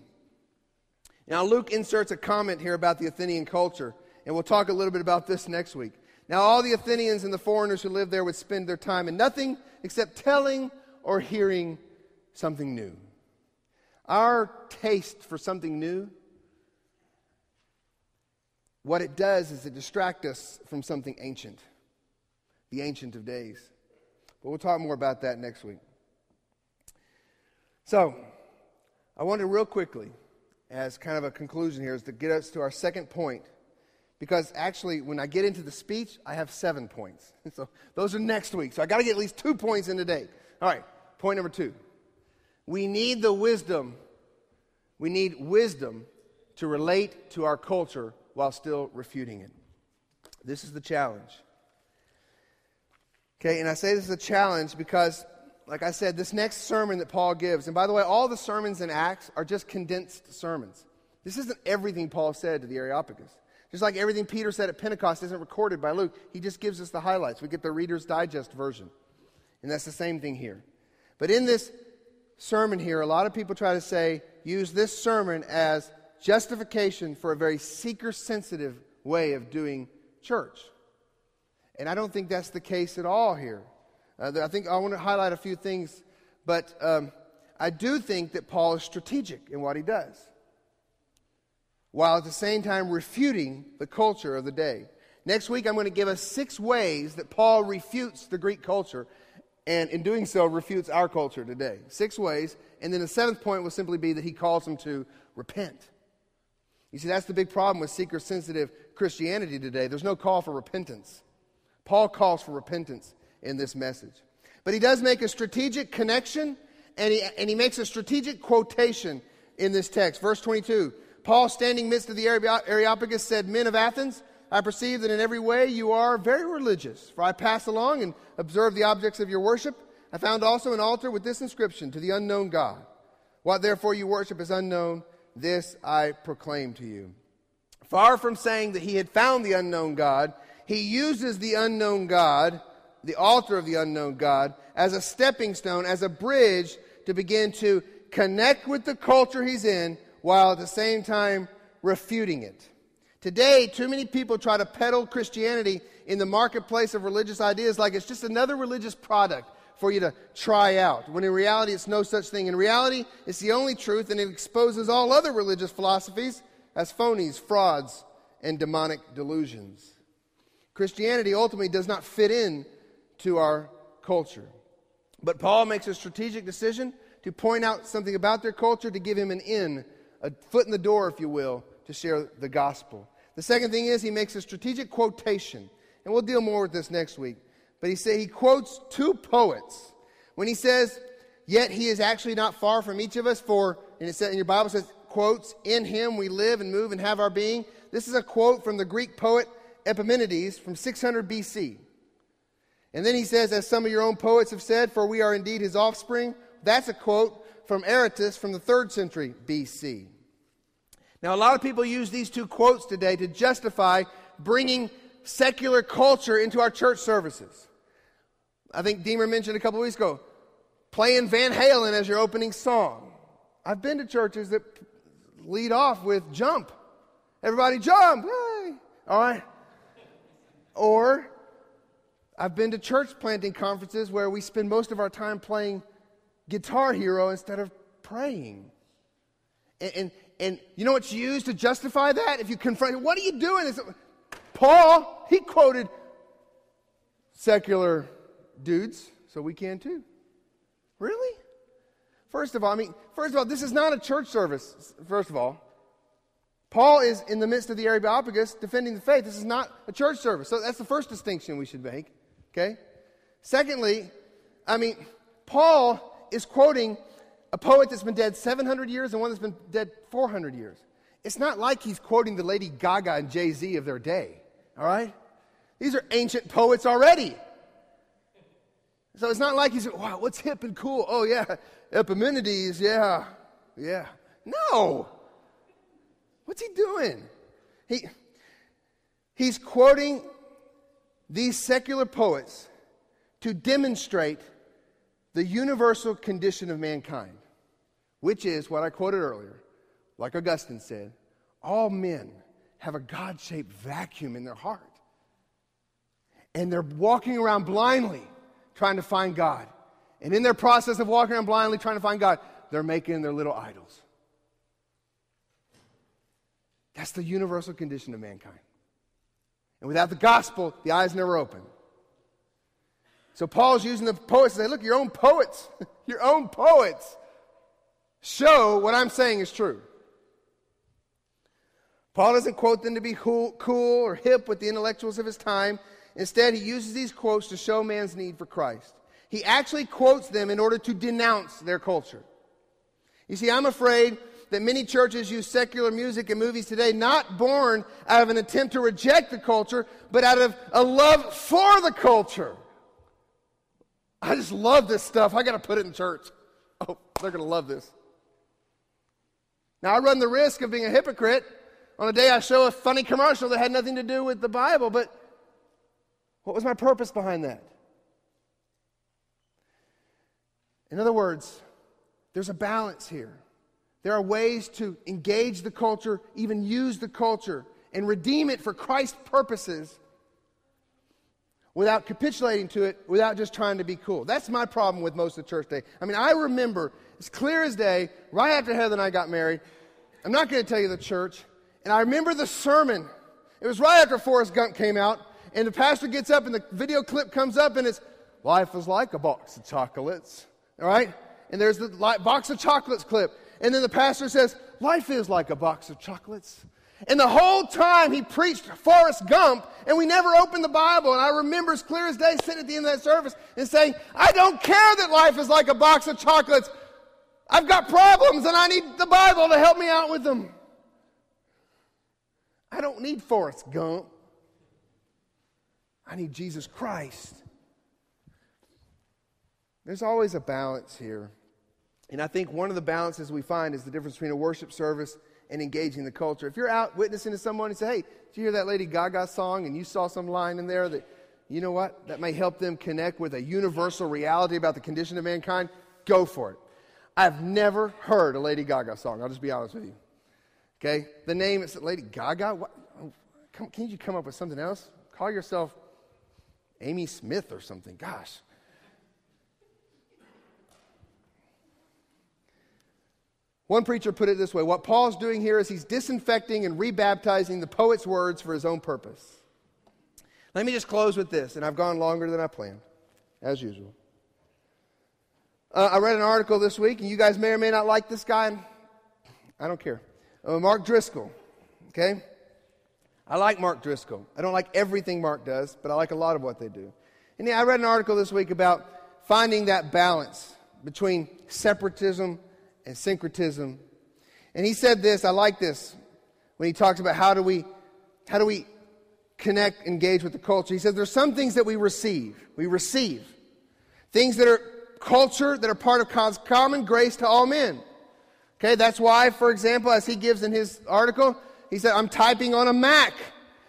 Now, Luke inserts a comment here about the Athenian culture, and we'll talk a little bit about this next week. Now, all the Athenians and the foreigners who lived there would spend their time in nothing except telling or hearing something new. Our taste for something new what it does is it distracts us from something ancient, the Ancient of Days. But we'll talk more about that next week. So, I wanted real quickly, as kind of a conclusion here, is to get us to our second point. Because actually, when I get into the speech, I have seven points. So those are next week. So I got to get at least two points in today. All right, point number two. We need the wisdom We need wisdom to relate to our culture while still refuting it. This is the challenge. Okay, and I say this is a challenge because, like I said, this next sermon that Paul gives, and by the way, all the sermons in Acts are just condensed sermons. This isn't everything Paul said to the Areopagus. Just like everything Peter said at Pentecost isn't recorded by Luke, he just gives us the highlights. We get the Reader's Digest version. And that's the same thing here. But in this sermon here, a lot of people try to say, use this sermon as justification for a very seeker sensitive way of doing church. And I don't think that's the case at all here. Uh, I think I want to highlight a few things, but um, I do think that Paul is strategic in what he does, while at the same time refuting the culture of the day. Next week, I'm going to give us six ways that Paul refutes the Greek culture, and in doing so, refutes our culture today. Six ways. And then the seventh point will simply be that he calls them to repent. You see, that's the big problem with seeker sensitive Christianity today. There's no call for repentance. Paul calls for repentance in this message. But he does make a strategic connection and he, and he makes a strategic quotation in this text. Verse 22 Paul, standing midst of the Areopagus, said, Men of Athens, I perceive that in every way you are very religious. For I pass along and observe the objects of your worship. I found also an altar with this inscription To the unknown God. What therefore you worship is unknown, this I proclaim to you. Far from saying that he had found the unknown God, he uses the unknown God, the altar of the unknown God, as a stepping stone, as a bridge to begin to connect with the culture he's in while at the same time refuting it. Today, too many people try to peddle Christianity in the marketplace of religious ideas like it's just another religious product for you to try out, when in reality it's no such thing. In reality, it's the only truth and it exposes all other religious philosophies as phonies, frauds, and demonic delusions. Christianity ultimately does not fit in to our culture. But Paul makes a strategic decision to point out something about their culture to give him an in, a foot in the door, if you will, to share the gospel. The second thing is he makes a strategic quotation, and we'll deal more with this next week. But he say he quotes two poets when he says, "Yet he is actually not far from each of us." For and it says in your Bible says, "quotes In him we live and move and have our being." This is a quote from the Greek poet Epimenides from 600 BC. And then he says, as some of your own poets have said, for we are indeed his offspring. That's a quote from Aratus from the third century BC. Now, a lot of people use these two quotes today to justify bringing secular culture into our church services. I think Deemer mentioned a couple weeks ago playing Van Halen as your opening song. I've been to churches that lead off with jump. Everybody jump. Hey. All right. Or I've been to church planting conferences where we spend most of our time playing Guitar Hero instead of praying. And, and, and you know what's used to justify that? If you confront, what are you doing? It's, Paul, he quoted secular dudes, so we can too. Really? First of all, I mean, first of all, this is not a church service, first of all. Paul is in the midst of the Areopagus defending the faith. This is not a church service. So that's the first distinction we should make. Okay? Secondly, I mean, Paul is quoting a poet that's been dead 700 years and one that's been dead 400 years. It's not like he's quoting the Lady Gaga and Jay Z of their day. All right? These are ancient poets already. So it's not like he's, wow, what's hip and cool? Oh, yeah, Epimenides, yeah, yeah. No. What's he doing? He, he's quoting these secular poets to demonstrate the universal condition of mankind, which is what I quoted earlier. Like Augustine said, all men have a God shaped vacuum in their heart. And they're walking around blindly trying to find God. And in their process of walking around blindly trying to find God, they're making their little idols. That's the universal condition of mankind. And without the gospel, the eyes never open. So Paul's using the poets to say, look, your own poets, your own poets show what I'm saying is true. Paul doesn't quote them to be cool, or hip with the intellectuals of his time. Instead, he uses these quotes to show man's need for Christ. He actually quotes them in order to denounce their culture. You see, I'm afraid that many churches use secular music and movies today not born out of an attempt to reject the culture, but out of a love for the culture. I just love this stuff. I got to put it in church. Oh, they're going to love this. Now, I run the risk of being a hypocrite on a day I show a funny commercial that had nothing to do with the Bible, but what was my purpose behind that? In other words, there's a balance here. There are ways to engage the culture, even use the culture, and redeem it for Christ's purposes without capitulating to it, without just trying to be cool. That's my problem with most of the church day. I mean, I remember, as clear as day, right after Heather and I got married, I'm not going to tell you the church, and I remember the sermon. It was right after Forrest Gump came out, and the pastor gets up, and the video clip comes up, and it's, Life is like a box of chocolates. All right? And there's the box of chocolates clip. And then the pastor says, Life is like a box of chocolates. And the whole time he preached Forrest Gump, and we never opened the Bible. And I remember as clear as day sitting at the end of that service and saying, I don't care that life is like a box of chocolates. I've got problems and I need the Bible to help me out with them. I don't need Forrest Gump. I need Jesus Christ. There's always a balance here. And I think one of the balances we find is the difference between a worship service and engaging the culture. If you're out witnessing to someone and say, hey, did you hear that Lady Gaga song and you saw some line in there that, you know what, that may help them connect with a universal reality about the condition of mankind, go for it. I've never heard a Lady Gaga song. I'll just be honest with you. Okay? The name is Lady Gaga? What? Oh, come, can you come up with something else? Call yourself Amy Smith or something. Gosh. One preacher put it this way What Paul's doing here is he's disinfecting and rebaptizing the poet's words for his own purpose. Let me just close with this, and I've gone longer than I planned, as usual. Uh, I read an article this week, and you guys may or may not like this guy. I don't care. Uh, Mark Driscoll, okay? I like Mark Driscoll. I don't like everything Mark does, but I like a lot of what they do. And yeah, I read an article this week about finding that balance between separatism and syncretism. And he said this, I like this, when he talks about how do we how do we connect, engage with the culture. He says there's some things that we receive. We receive. Things that are culture that are part of God's common grace to all men. Okay, that's why, for example, as he gives in his article, he said, I'm typing on a Mac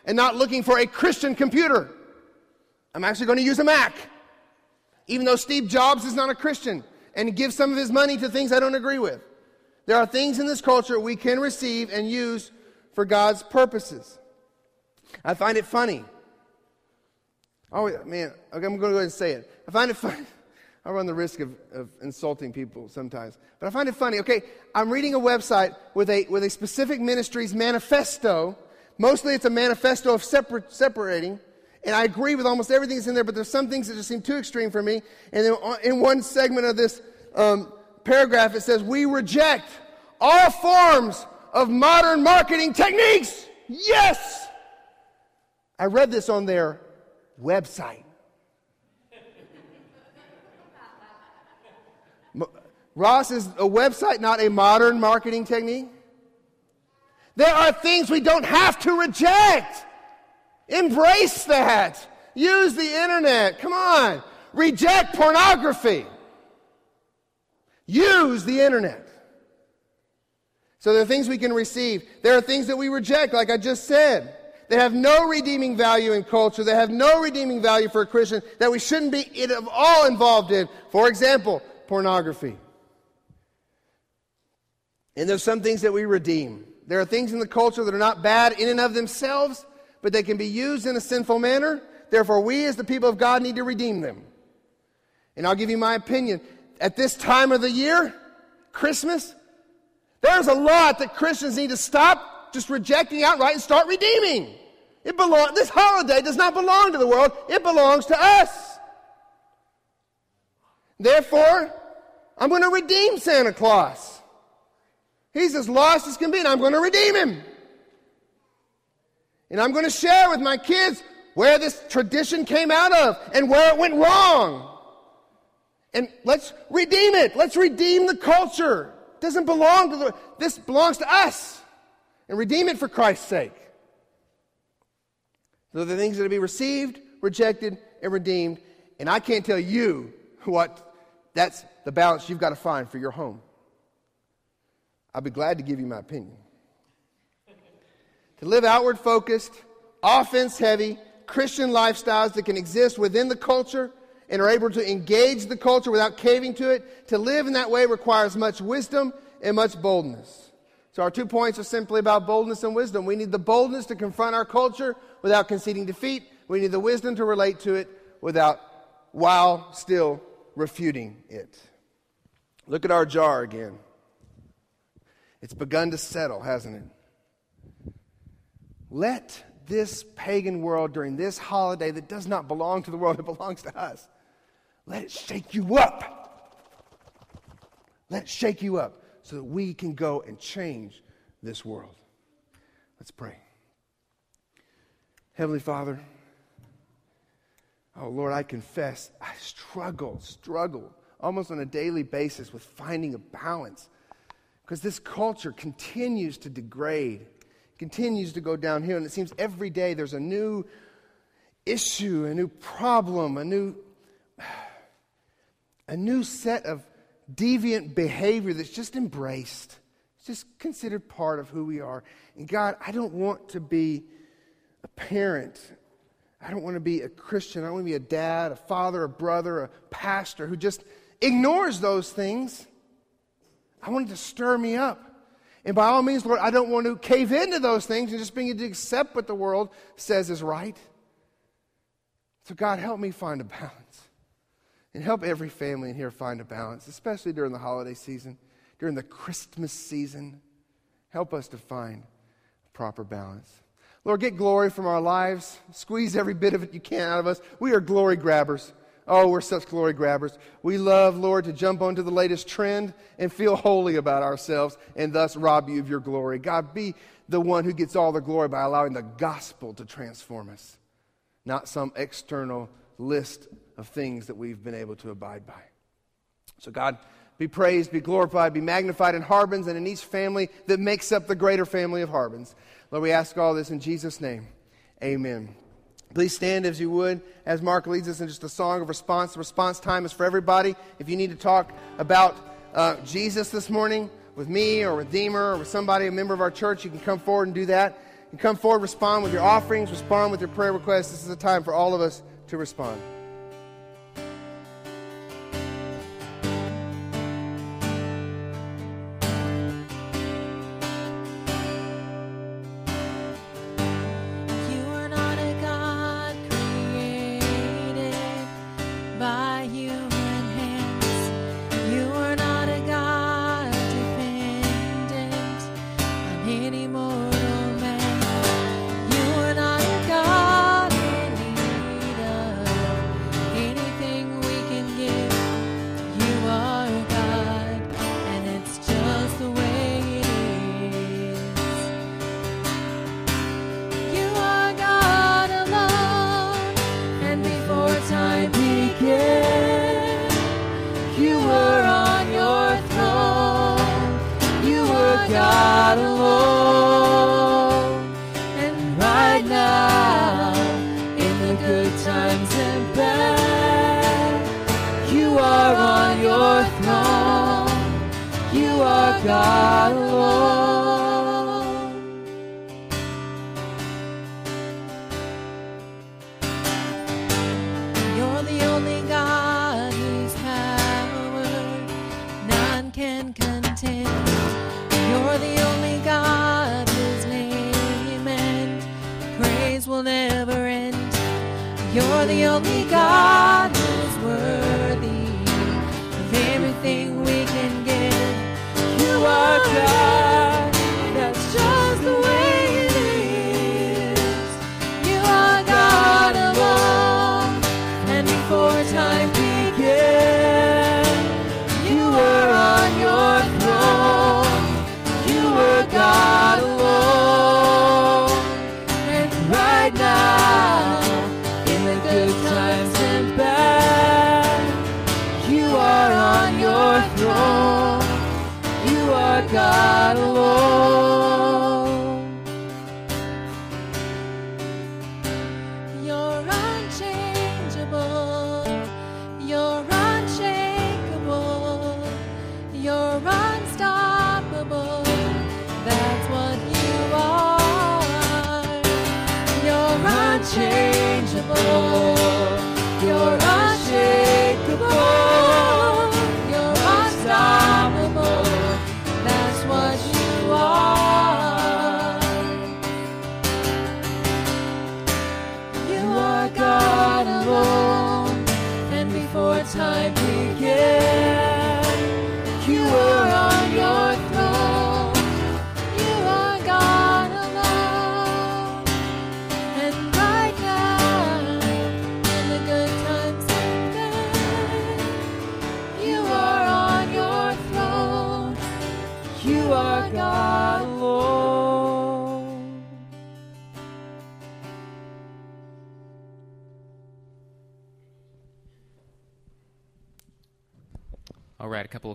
and not looking for a Christian computer. I'm actually going to use a Mac. Even though Steve Jobs is not a Christian and gives some of his money to things I don't agree with. There are things in this culture we can receive and use for God's purposes. I find it funny. Oh, man, okay, I'm going to go ahead and say it. I find it funny. I run the risk of, of insulting people sometimes. But I find it funny. Okay, I'm reading a website with a, with a specific ministry's manifesto. Mostly it's a manifesto of separ- separating. And I agree with almost everything that's in there, but there's some things that just seem too extreme for me. And then in one segment of this um, paragraph, it says, We reject all forms of modern marketing techniques. Yes! I read this on their website. Ross, is a website not a modern marketing technique? There are things we don't have to reject. Embrace that. Use the internet. Come on. Reject pornography. Use the internet. So there are things we can receive. There are things that we reject, like I just said. They have no redeeming value in culture. They have no redeeming value for a Christian that we shouldn't be at all involved in. For example, pornography. And there's some things that we redeem. There are things in the culture that are not bad in and of themselves, but they can be used in a sinful manner. Therefore, we as the people of God need to redeem them. And I'll give you my opinion. At this time of the year, Christmas, there's a lot that Christians need to stop just rejecting outright and start redeeming. It belong, this holiday does not belong to the world, it belongs to us. Therefore, I'm going to redeem Santa Claus. He's as lost as can be, and I'm going to redeem him. And I'm going to share with my kids where this tradition came out of and where it went wrong. And let's redeem it. Let's redeem the culture. doesn't belong to the This belongs to us. And redeem it for Christ's sake. Are the things that are to be received, rejected, and redeemed. And I can't tell you what that's the balance you've got to find for your home. I'll be glad to give you my opinion. to live outward focused, offense heavy, Christian lifestyles that can exist within the culture and are able to engage the culture without caving to it, to live in that way requires much wisdom and much boldness. So, our two points are simply about boldness and wisdom. We need the boldness to confront our culture without conceding defeat. We need the wisdom to relate to it without, while still refuting it. Look at our jar again. It's begun to settle, hasn't it? Let this pagan world during this holiday that does not belong to the world, it belongs to us. Let it shake you up. Let it shake you up so that we can go and change this world. Let's pray. Heavenly Father, oh Lord, I confess I struggle, struggle almost on a daily basis with finding a balance because this culture continues to degrade, continues to go downhill, and it seems every day there's a new issue, a new problem, a new a new set of deviant behavior that's just embraced. It's just considered part of who we are. And God, I don't want to be a parent. I don't want to be a Christian. I don't want to be a dad, a father, a brother, a pastor who just ignores those things. I want it to stir me up. And by all means, Lord, I don't want to cave into those things and just begin to accept what the world says is right. So, God, help me find a balance. And help every family in here find a balance, especially during the holiday season, during the Christmas season. Help us to find proper balance. Lord, get glory from our lives. Squeeze every bit of it you can out of us. We are glory grabbers. Oh, we're such glory grabbers. We love, Lord, to jump onto the latest trend and feel holy about ourselves and thus rob you of your glory. God, be the one who gets all the glory by allowing the gospel to transform us, not some external list of things that we've been able to abide by. So, God, be praised, be glorified, be magnified in Harbins and in each family that makes up the greater family of Harbins. Lord, we ask all this in Jesus' name. Amen. Please stand as you would as Mark leads us in just a song of response. The response time is for everybody. If you need to talk about uh, Jesus this morning with me or with Deemer or with somebody, a member of our church, you can come forward and do that. You come forward, respond with your offerings, respond with your prayer requests. This is a time for all of us to respond. You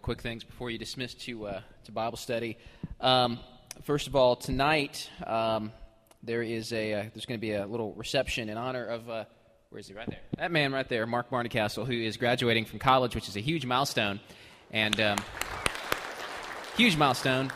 quick things before you dismiss to uh, to Bible study. Um, first of all, tonight um, there is a uh, there's going to be a little reception in honor of uh, where is he? Right there. That man right there, Mark Barneycastle, who is graduating from college, which is a huge milestone, and um, huge milestone.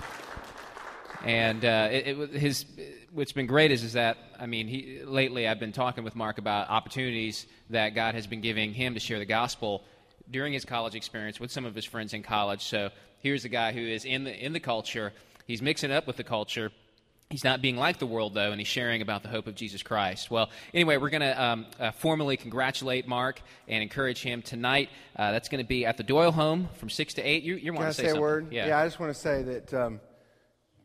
And uh, it, it, his what's been great is is that I mean he lately I've been talking with Mark about opportunities that God has been giving him to share the gospel during his college experience with some of his friends in college. So here's a guy who is in the in the culture. He's mixing up with the culture. He's not being like the world, though, and he's sharing about the hope of Jesus Christ. Well, anyway, we're going to um, uh, formally congratulate Mark and encourage him tonight. Uh, that's going to be at the Doyle home from 6 to 8. You, you want to say, say a something? word? Yeah. I just want to say that um,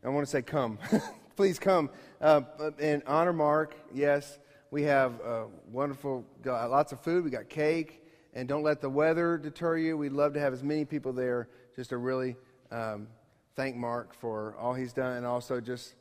I want to say, come. Please come uh, and honor Mark. Yes, we have uh, wonderful, lots of food. We got cake. And don't let the weather deter you. We'd love to have as many people there just to really um, thank Mark for all he's done and also just,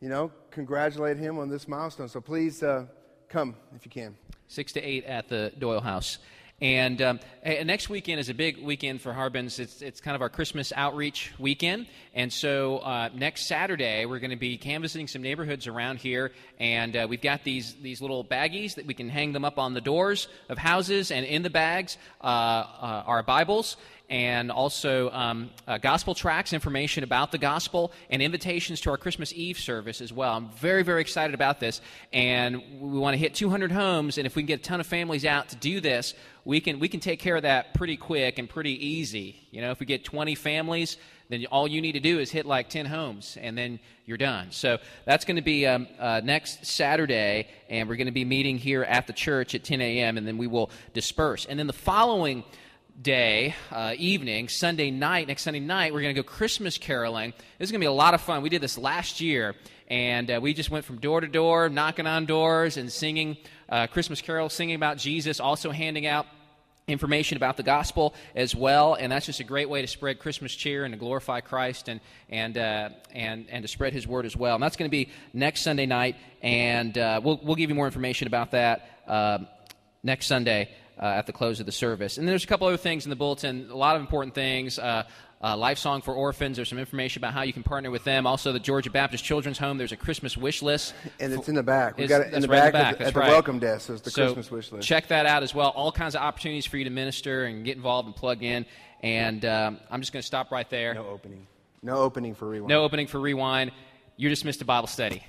you know, congratulate him on this milestone. So please uh, come if you can. 6 to 8 at the Doyle House. And um, eh, next weekend is a big weekend for Harbins. It's, it's kind of our Christmas outreach weekend. And so uh, next Saturday, we're going to be canvassing some neighborhoods around here. And uh, we've got these, these little baggies that we can hang them up on the doors of houses. And in the bags uh, uh are Bibles and also um, uh, gospel tracks, information about the gospel, and invitations to our Christmas Eve service as well. I'm very, very excited about this, and we want to hit 200 homes. And if we can get a ton of families out to do this, we can we can take care of that pretty quick and pretty easy. You know, if we get 20 families. Then all you need to do is hit like 10 homes, and then you're done. So that's going to be um, uh, next Saturday, and we're going to be meeting here at the church at 10 a.m., and then we will disperse. And then the following day, uh, evening, Sunday night, next Sunday night, we're going to go Christmas caroling. This is going to be a lot of fun. We did this last year, and uh, we just went from door to door, knocking on doors and singing uh, Christmas carols, singing about Jesus, also handing out information about the gospel as well and that's just a great way to spread christmas cheer and to glorify christ and and uh, and and to spread his word as well and that's going to be next sunday night and uh, we'll, we'll give you more information about that uh, next sunday uh, at the close of the service. And there's a couple other things in the bulletin, a lot of important things. Uh, uh, Lifesong for Orphans. There's some information about how you can partner with them. Also, the Georgia Baptist Children's Home. There's a Christmas wish list, and it's in the back. We got it in the right in back, the back. at, the, That's at the right. welcome desk. So it's the So Christmas wish list. Check that out as well. All kinds of opportunities for you to minister and get involved and plug in. And um, I'm just going to stop right there. No opening. No opening for rewind. No opening for rewind. You're dismissed to Bible study.